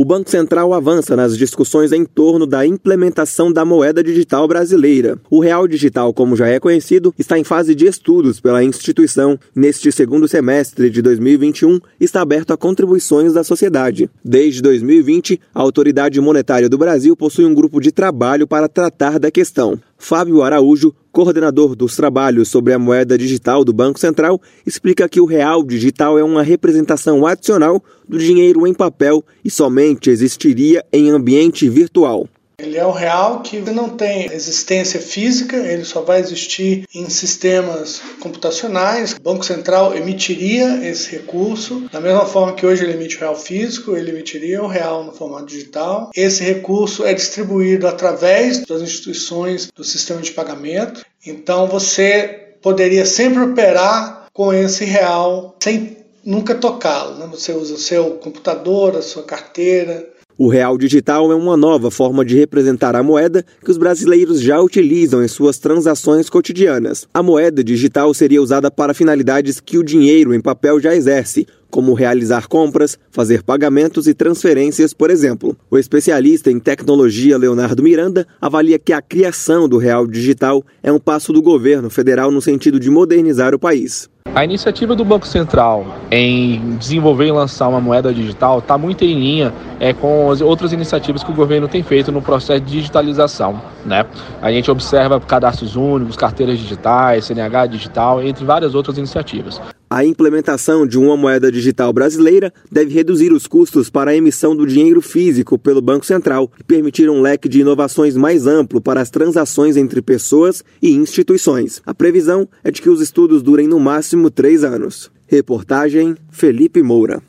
O Banco Central avança nas discussões em torno da implementação da moeda digital brasileira. O real digital, como já é conhecido, está em fase de estudos pela instituição. Neste segundo semestre de 2021, está aberto a contribuições da sociedade. Desde 2020, a Autoridade Monetária do Brasil possui um grupo de trabalho para tratar da questão. Fábio Araújo, coordenador dos trabalhos sobre a moeda digital do Banco Central, explica que o real digital é uma representação adicional do dinheiro em papel e somente existiria em ambiente virtual. Ele é o real que não tem existência física, ele só vai existir em sistemas computacionais. O Banco Central emitiria esse recurso, da mesma forma que hoje ele emite o real físico, ele emitiria o real no formato digital. Esse recurso é distribuído através das instituições do sistema de pagamento. Então você poderia sempre operar com esse real sem nunca tocá-lo. Né? Você usa o seu computador, a sua carteira, o real digital é uma nova forma de representar a moeda que os brasileiros já utilizam em suas transações cotidianas. A moeda digital seria usada para finalidades que o dinheiro em papel já exerce, como realizar compras, fazer pagamentos e transferências, por exemplo. O especialista em tecnologia Leonardo Miranda avalia que a criação do real digital é um passo do governo federal no sentido de modernizar o país. A iniciativa do Banco Central em desenvolver e lançar uma moeda digital está muito em linha é, com as outras iniciativas que o governo tem feito no processo de digitalização. Né? A gente observa cadastros únicos, carteiras digitais, CNH digital, entre várias outras iniciativas. A implementação de uma moeda digital brasileira deve reduzir os custos para a emissão do dinheiro físico pelo Banco Central e permitir um leque de inovações mais amplo para as transações entre pessoas e instituições. A previsão é de que os estudos durem no máximo três anos. Reportagem Felipe Moura.